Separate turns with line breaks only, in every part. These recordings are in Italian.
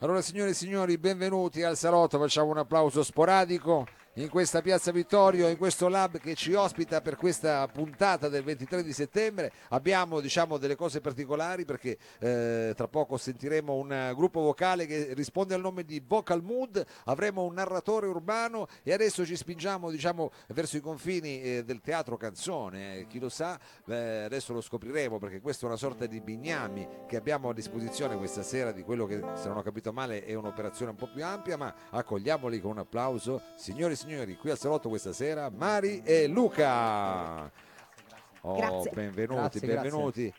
Allora signore e signori, benvenuti al salotto, facciamo un applauso sporadico in questa piazza Vittorio, in questo lab che ci ospita per questa puntata del 23 di settembre. Abbiamo diciamo delle cose particolari perché eh, tra poco sentiremo un gruppo vocale che risponde al nome di Vocal Mood, avremo un narratore urbano e adesso ci spingiamo diciamo verso i confini eh, del teatro canzone, eh, chi lo sa, adesso lo scopriremo perché questa è una sorta di bignami che abbiamo a disposizione questa sera di quello che se non ho capito male è un'operazione un po' più ampia, ma accogliamoli con un applauso. Signori e signori, signori, qui al salotto questa sera Mari e Luca. Oh,
Grazie.
benvenuti,
Grazie,
benvenuti.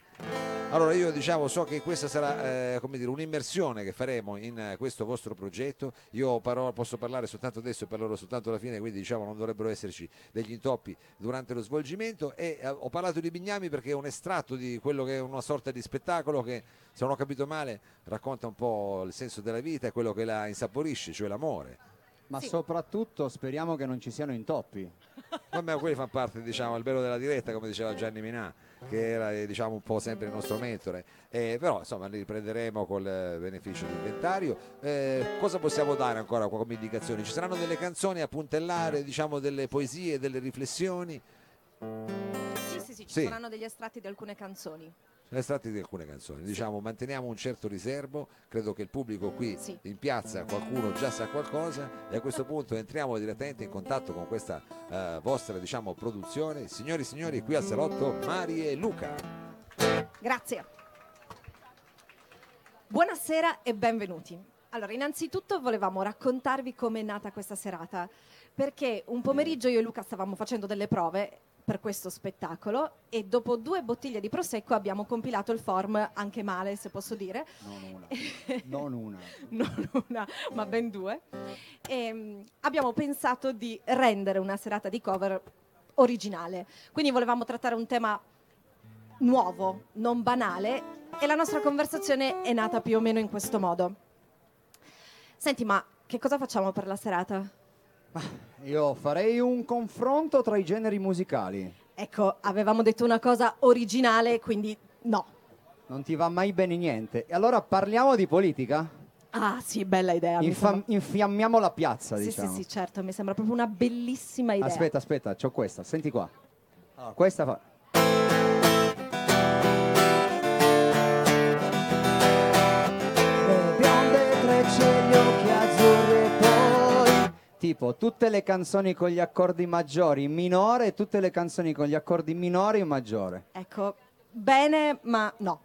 Allora io diciamo so che questa sarà eh, come dire, un'immersione che faremo in eh, questo vostro progetto. Io parlo- posso parlare soltanto adesso e parlerò soltanto alla fine, quindi diciamo non dovrebbero esserci degli intoppi durante lo svolgimento. E eh, ho parlato di Bignami perché è un estratto di quello che è una sorta di spettacolo che, se non ho capito male, racconta un po' il senso della vita e quello che la insaporisce, cioè l'amore.
Ma
Sì.
soprattutto speriamo che non ci siano intoppi.
Vabbè, quelli fanno parte, diciamo, al bello della diretta, come diceva Gianni Minà, che era eh, diciamo, un po' sempre il nostro mentore. Eh, però insomma li riprenderemo col eh, beneficio di inventario. Eh, cosa possiamo dare ancora come indicazioni? Ci saranno delle canzoni a puntellare, diciamo, delle poesie, delle riflessioni,
Sì, sì, sì, ci
Sì.
saranno degli estratti di alcune canzoni.
Estratti di alcune canzoni. Diciamo, manteniamo un certo riservo, credo che il pubblico qui
Sì.
in piazza qualcuno già sa qualcosa e a questo punto entriamo direttamente in contatto con questa eh, vostra diciamo, produzione. Signori e signori, qui al salotto Mari e Luca.
Grazie. Buonasera e benvenuti. Allora, innanzitutto volevamo raccontarvi come è nata questa serata, perché un pomeriggio io e Luca stavamo facendo delle prove per questo spettacolo e dopo due bottiglie di prosecco abbiamo compilato il form anche male, se posso dire,
Non una. non una.
non una, ma ben due. E, mm, abbiamo pensato di rendere una serata di cover originale. Quindi volevamo trattare un tema nuovo, non banale, e la nostra conversazione è nata più o meno in questo modo. Senti, ma che cosa facciamo per la serata?
Io farei un confronto tra i generi musicali.
Ecco, avevamo detto una cosa originale, quindi no.
Non ti va mai bene niente. E allora parliamo di politica?
Ah, sì, bella idea. mi
Infa-
sembra-
infiammiamo la piazza,
Sì,
diciamo.
sì, sì, certo, mi sembra proprio una bellissima idea.
Aspetta, aspetta, c'ho questa, senti qua. Allora, questa fa... Tipo, tutte le canzoni con gli accordi maggiori in minore e tutte le canzoni con gli accordi minori in maggiore.
Ecco, bene, ma no.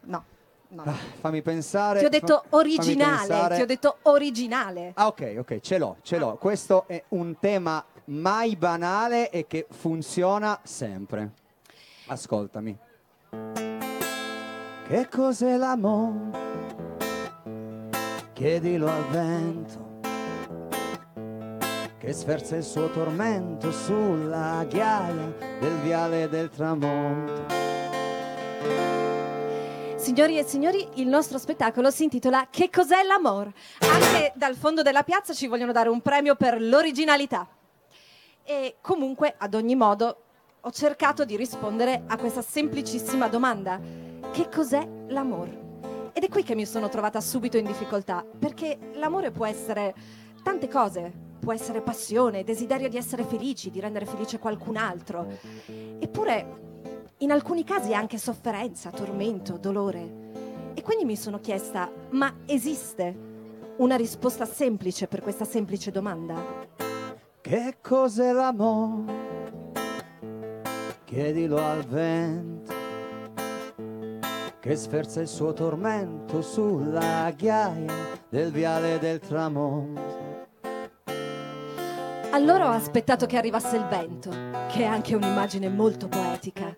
No. no.
Ah, fammi pensare...
Ti ho detto
fa-
originale, ti ho detto originale.
Ah, ok, ok, ce l'ho, ce l'ho. Questo è un tema mai banale e che funziona sempre. Ascoltami. Che cos'è l'amore? Chiedilo al vento che sferza il suo tormento sulla ghiaia del viale del tramonto.
Signori e signori, il nostro spettacolo si intitola Che cos'è l'amor? Anche dal fondo della piazza ci vogliono dare un premio per l'originalità. E comunque, ad ogni modo, ho cercato di rispondere a questa semplicissima domanda. Che cos'è l'amor? Ed è qui che mi sono trovata subito in difficoltà, perché l'amore può essere tante cose. Può essere passione, desiderio di essere felici, di rendere felice qualcun altro. Eppure in alcuni casi anche sofferenza, tormento, dolore. E quindi mi sono chiesta, ma esiste una risposta semplice per questa semplice domanda?
Che cos'è l'amore? Chiedilo al vento che sferza il suo tormento sulla ghiaia del viale del tramonto.
Allora ho aspettato che arrivasse il vento, che è anche un'immagine molto poetica.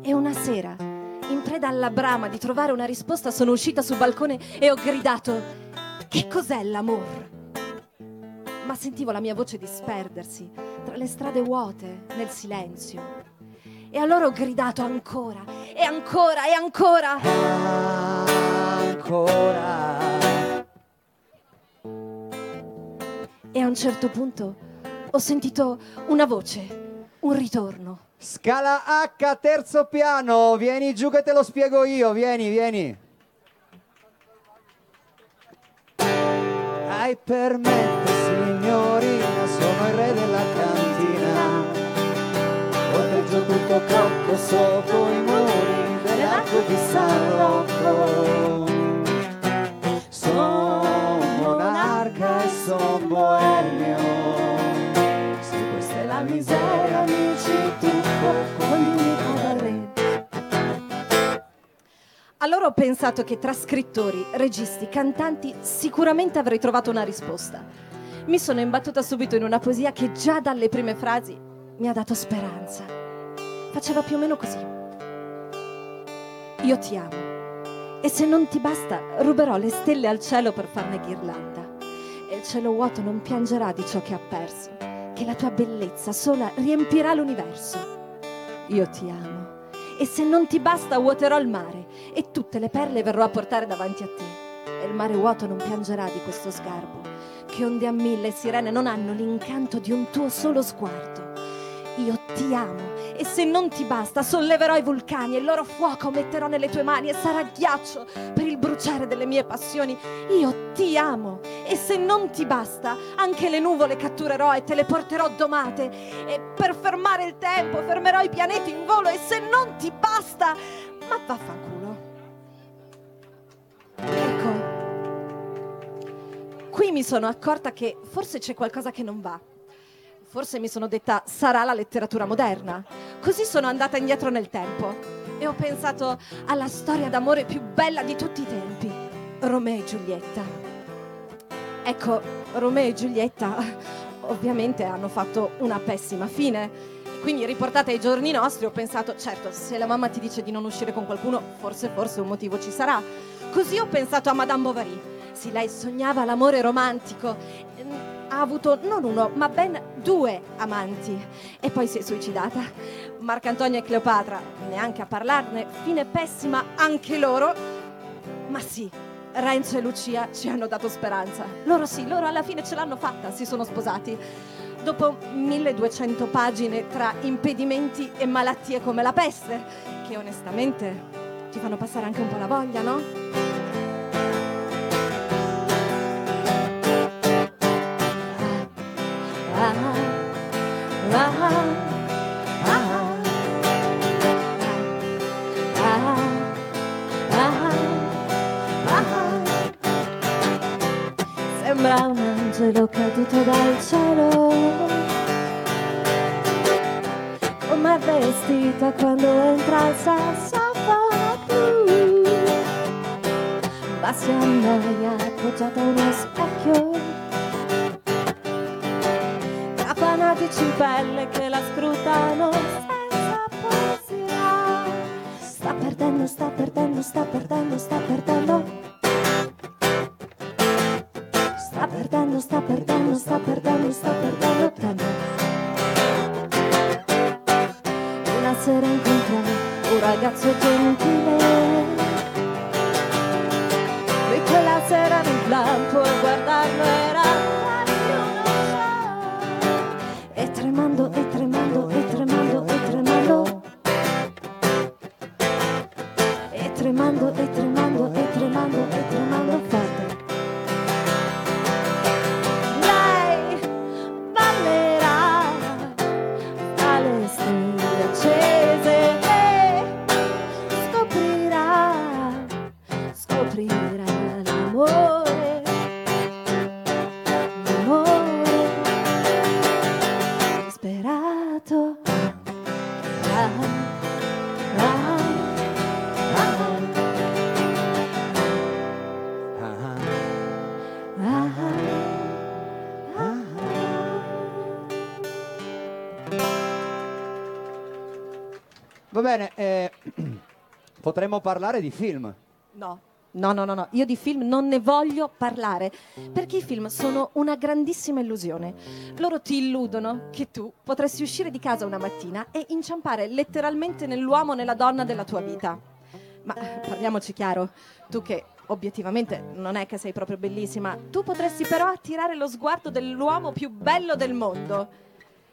E una sera, in preda alla brama di trovare una risposta, sono uscita sul balcone e ho gridato: Che cos'è l'amore? Ma sentivo la mia voce disperdersi tra le strade vuote, nel silenzio. E allora ho gridato ancora, e ancora, e ancora.
Ancora.
E a un certo punto ho sentito una voce, un ritorno.
Scala H, terzo piano. Vieni giù che te lo spiego io. Vieni, vieni. mai permette signorina, sono il re della cantina. Volteggio tutto crocco sotto i muri dell'arco di San Rocco.
Allora ho pensato che tra scrittori, registi, cantanti sicuramente avrei trovato una risposta. Mi sono imbattuta subito in una poesia che già dalle prime frasi mi ha dato speranza. Faceva più o meno così. Io ti amo e se non ti basta ruberò le stelle al cielo per farne ghirlanda. E il cielo vuoto non piangerà di ciò che ha perso, che la tua bellezza sola riempirà l'universo. Io ti amo e se non ti basta vuoterò il mare e tutte le perle verrò a portare davanti a te. E il mare vuoto non piangerà di questo sgarbo, che onde a mille sirene non hanno l'incanto di un tuo solo sguardo. Io ti amo e se non ti basta solleverò i vulcani e il loro fuoco metterò nelle tue mani e sarà ghiaccio per il bruciare delle mie passioni. Io ti amo e se non ti basta anche le nuvole catturerò e te le porterò domate e per fermare il tempo fermerò i pianeti in volo e se non ti basta ma vaffanculo. Ecco. Qui mi sono accorta che forse c'è qualcosa che non va. Forse mi sono detta sarà la letteratura moderna. Così sono andata indietro nel tempo e ho pensato alla storia d'amore più bella di tutti i tempi, Romeo e Giulietta. Ecco, Romeo e Giulietta ovviamente hanno fatto una pessima fine. Quindi riportata ai giorni nostri ho pensato, certo, se la mamma ti dice di non uscire con qualcuno, forse forse un motivo ci sarà. Così ho pensato a Madame Bovary. Sì, lei sognava l'amore romantico ha avuto non uno, ma ben due amanti e poi si è suicidata. Marcantonio e Cleopatra, neanche a parlarne, fine pessima anche loro, ma sì. Renzo e Lucia ci hanno dato speranza. Loro sì, loro alla fine ce l'hanno fatta, si sono sposati. Dopo 1200 pagine tra impedimenti e malattie come la peste, che onestamente ti fanno passare anche un po' la voglia, no? Sembra un angelo caduto dal cielo. Come vestita quando entra il sassofono blu Ma si annoia appoggiata a uno specchio in pelle che la scrutano senza poesia Sta perdendo, sta perdendo, sta perdendo, sta perdendo Sta perdendo, sta perdendo, sta perdendo, sta perdendo tempo. Una sera incontrai un ragazzo gentile.
Potremmo parlare di film.
No. No, no, no, no, io di film non ne voglio parlare, perché i film sono una grandissima illusione. Loro ti illudono che tu potresti uscire di casa una mattina e inciampare letteralmente nell'uomo o nella donna della tua vita. Ma parliamoci chiaro, tu che obiettivamente non è che sei proprio bellissima, tu potresti però attirare lo sguardo dell'uomo più bello del mondo.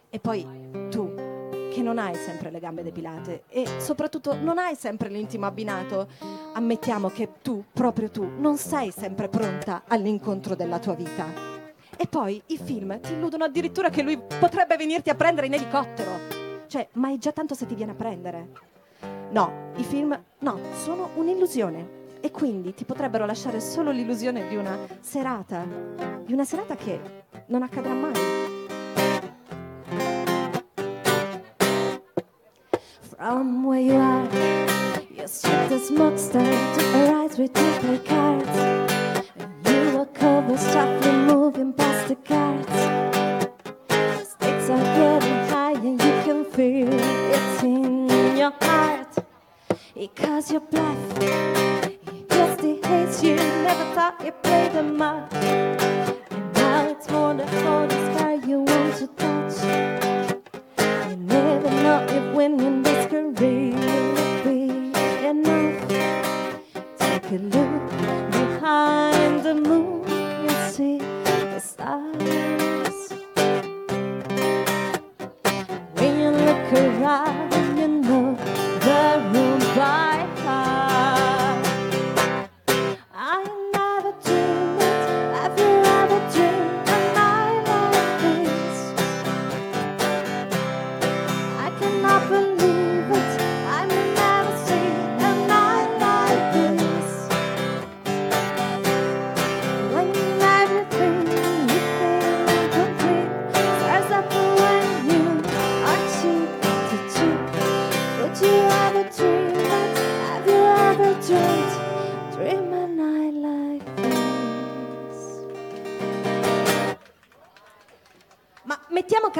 E poi tu, che non hai sempre le gambe depilate e soprattutto non hai sempre l'intimo abbinato, ammettiamo che tu, proprio tu, non sei sempre pronta all'incontro della tua vita. E poi i film ti illudono addirittura che lui potrebbe venirti a prendere in elicottero. Cioè, ma è già tanto se ti viene a prendere. No, i film no, sono un'illusione. E quindi ti potrebbero lasciare solo l'illusione di una serata, di una serata che non accadrà mai. From where you are, you see the smoke start to arise with you play cards. And you walk over softly moving past the cards. Stakes are getting high and you can feel it in your heart. Because you're bluff,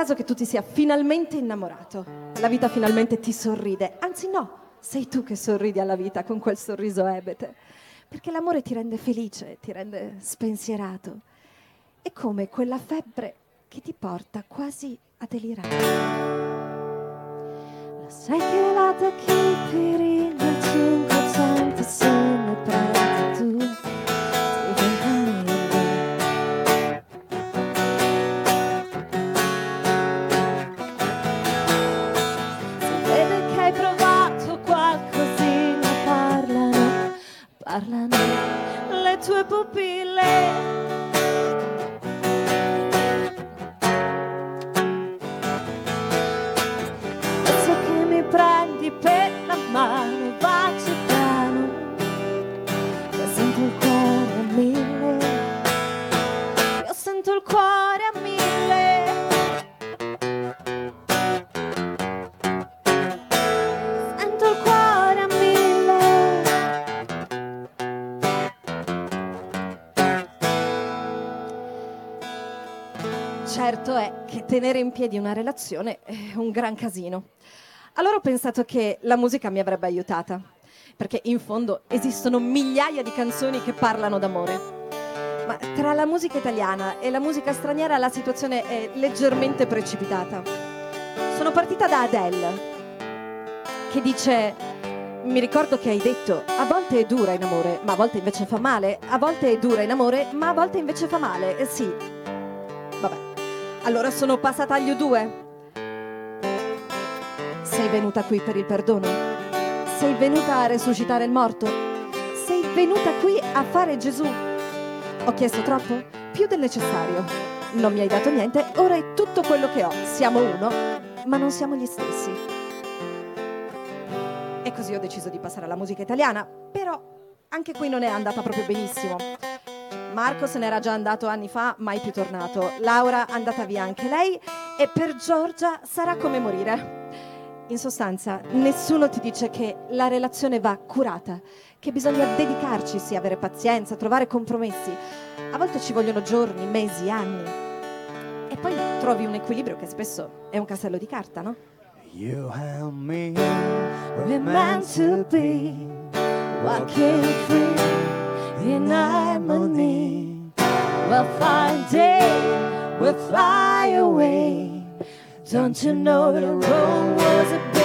caso che tu ti sia finalmente innamorato. La vita finalmente ti sorride. Anzi no, sei tu che sorridi alla vita con quel sorriso ebete. Perché l'amore ti rende felice, ti rende spensierato. È come quella febbre che ti porta quasi a delirare. Lo sai che la tachipirina al 500 se parlano le tue. Tenere in piedi una relazione è un gran casino. Allora ho pensato che la musica mi avrebbe aiutata, perché in fondo esistono migliaia di canzoni che parlano d'amore. Ma tra la musica italiana e la musica straniera la situazione è leggermente precipitata. Sono partita da Adele, che dice mi ricordo che hai detto a volte è dura in amore ma a volte invece fa male a volte è dura in amore ma a volte invece fa male eh sì allora sono passata agli U2 sei venuta qui per il perdono. Sei venuta a resuscitare il morto. Sei venuta qui a fare Gesù. Ho chiesto troppo più del necessario. Non mi hai dato niente ora è tutto quello che ho. Siamo uno ma non siamo gli stessi. E così ho deciso di passare alla musica italiana, però anche qui non è andata proprio benissimo. Marco se n'era già andato anni fa, mai più tornato. Laura è andata via anche lei e per Giorgia sarà come morire. In sostanza, nessuno ti dice che la relazione va curata, che bisogna dedicarci, avere pazienza, trovare compromessi. A volte ci vogliono giorni, mesi, anni. E poi trovi un equilibrio che spesso è un castello di carta, no?
You and me,
We're meant to be walking free in harmony. We'll find day, we'll fly away. Don't you know the road was a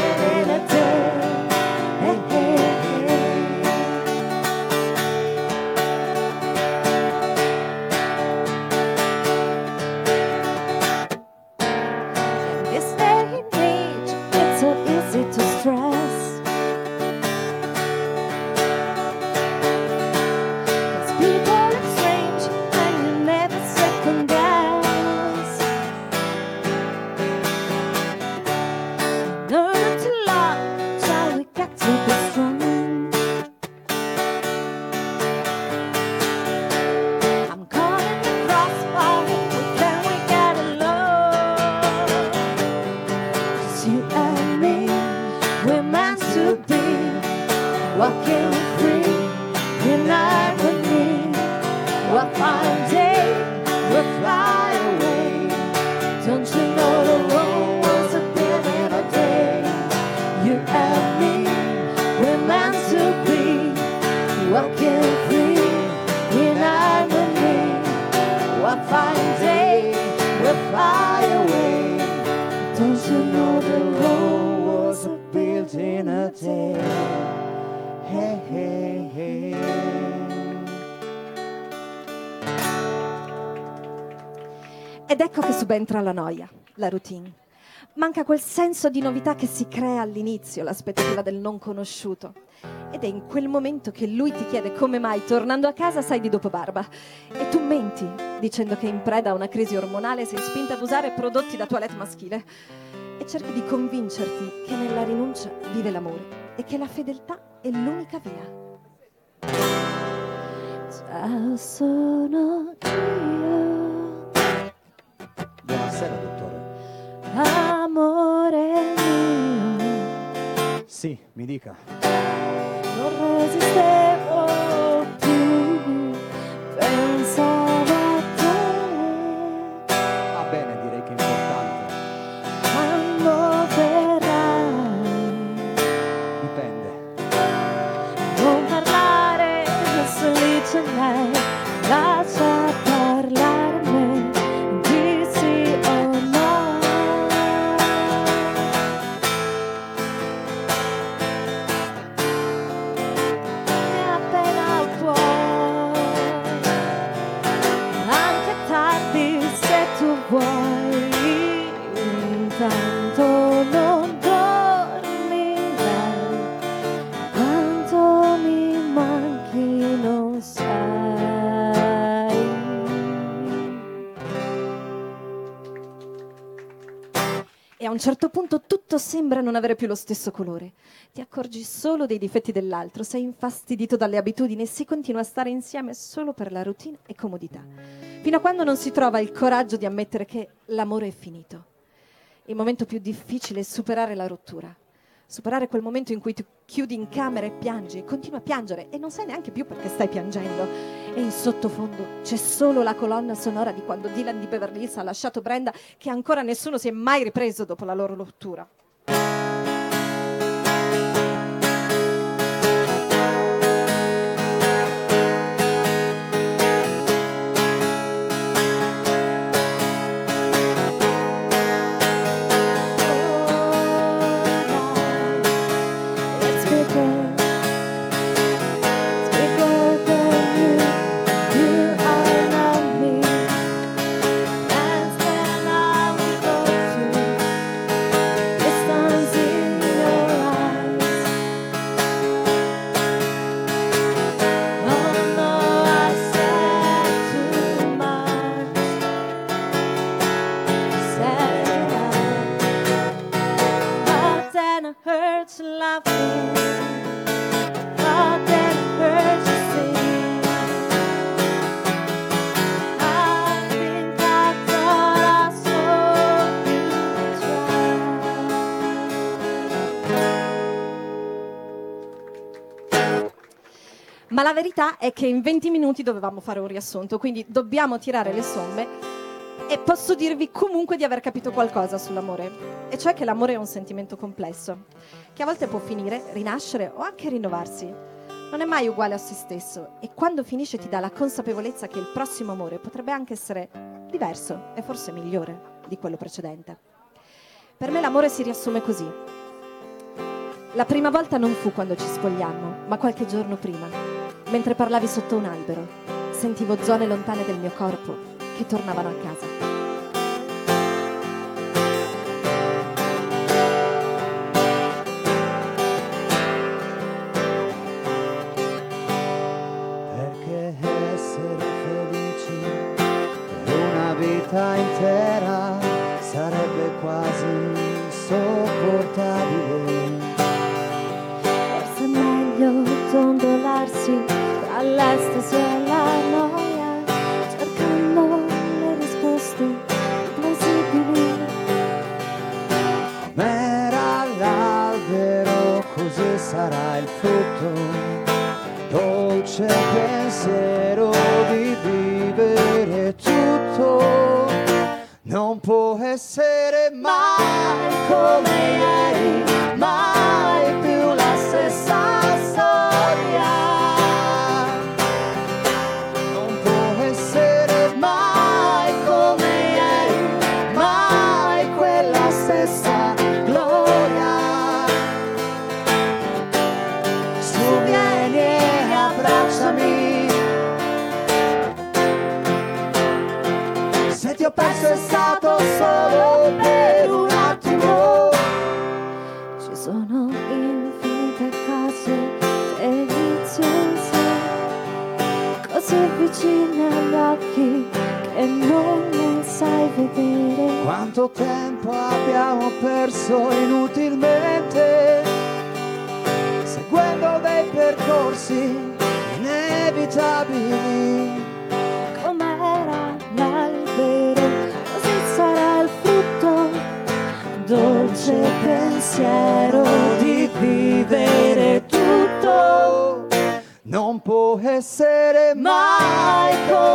Ed ecco che subentra la noia, la routine. Manca quel senso di novità che si crea all'inizio, l'aspettativa del non conosciuto. Ed è in quel momento che lui ti chiede come mai, tornando a casa, sai di dopo barba. E tu menti, dicendo che in preda a una crisi ormonale sei spinta ad usare prodotti da toilette maschile. E cerchi di convincerti che nella rinuncia vive l'amore e che la fedeltà è l'unica via. Ciao, sono io.
Buonasera, dottore.
Amore mio,
Sì, mi dica.
non resistevo più, pensavo un certo punto tutto sembra non avere più lo stesso colore. Ti accorgi solo dei difetti dell'altro, sei infastidito dalle abitudini e si continua a stare insieme solo per la routine e comodità. Fino a quando non si trova il coraggio di ammettere che l'amore è finito. Il momento più difficile è superare la rottura. Superare quel momento in cui ti chiudi in camera e piangi e continui a piangere e non sai neanche più perché stai piangendo. E in sottofondo c'è solo la colonna sonora di quando Dylan di Beverly Hills ha lasciato Brenda che ancora nessuno si è mai ripreso dopo la loro rottura. Ma la verità è che in 20 minuti dovevamo fare un riassunto, quindi dobbiamo tirare le somme e posso dirvi comunque di aver capito qualcosa sull'amore, e cioè che l'amore è un sentimento complesso, che a volte può finire, rinascere o anche rinnovarsi. Non è mai uguale a se stesso e quando finisce ti dà la consapevolezza che il prossimo amore potrebbe anche essere diverso e forse migliore di quello precedente. Per me l'amore si riassume così. La prima volta non fu quando ci spogliammo, ma qualche giorno prima, mentre parlavi sotto un albero. Sentivo zone lontane del mio corpo che tornavano a casa.
Perso è stato solo per un attimo
Ci sono infinite cose deliziose, cose vicine agli occhi che non ne sai vedere.
quanto tempo abbiamo perso inutilmente seguendo dei percorsi inevitabili
Dolce pensiero di vivere tutto.
non può essere mai come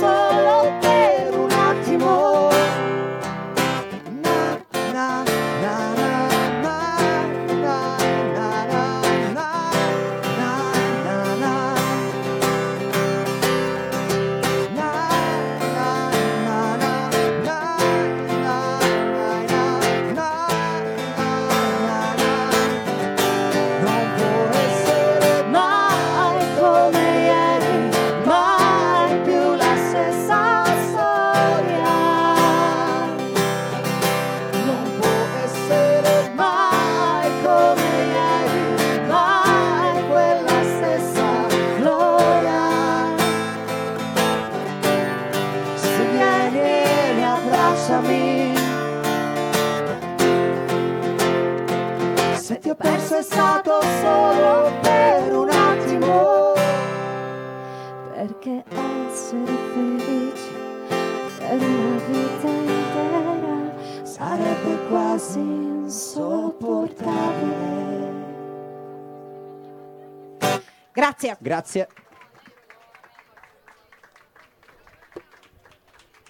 soul.
Perché essere felici per una vita intera
Sarebbe quasi insopportabile.
Grazie.
Grazie.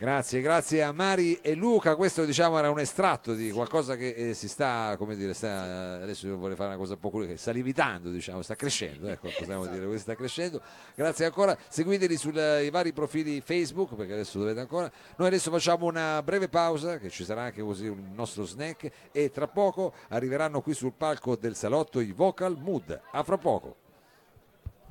Grazie, grazie a Mari e Luca. Questo diciamo era un estratto di qualcosa che eh, si sta, come dire, sta, adesso io vorrei fare una cosa un po' curiosa, che sta lievitando, diciamo, sta crescendo, ecco, possiamo dire, questo sta crescendo. Grazie ancora, seguiteli sui vari profili Facebook, perché adesso dovete ancora. Noi adesso facciamo una breve pausa, che ci sarà anche così un nostro snack, e tra poco arriveranno qui sul palco del salotto i Vocal Mood. A fra poco.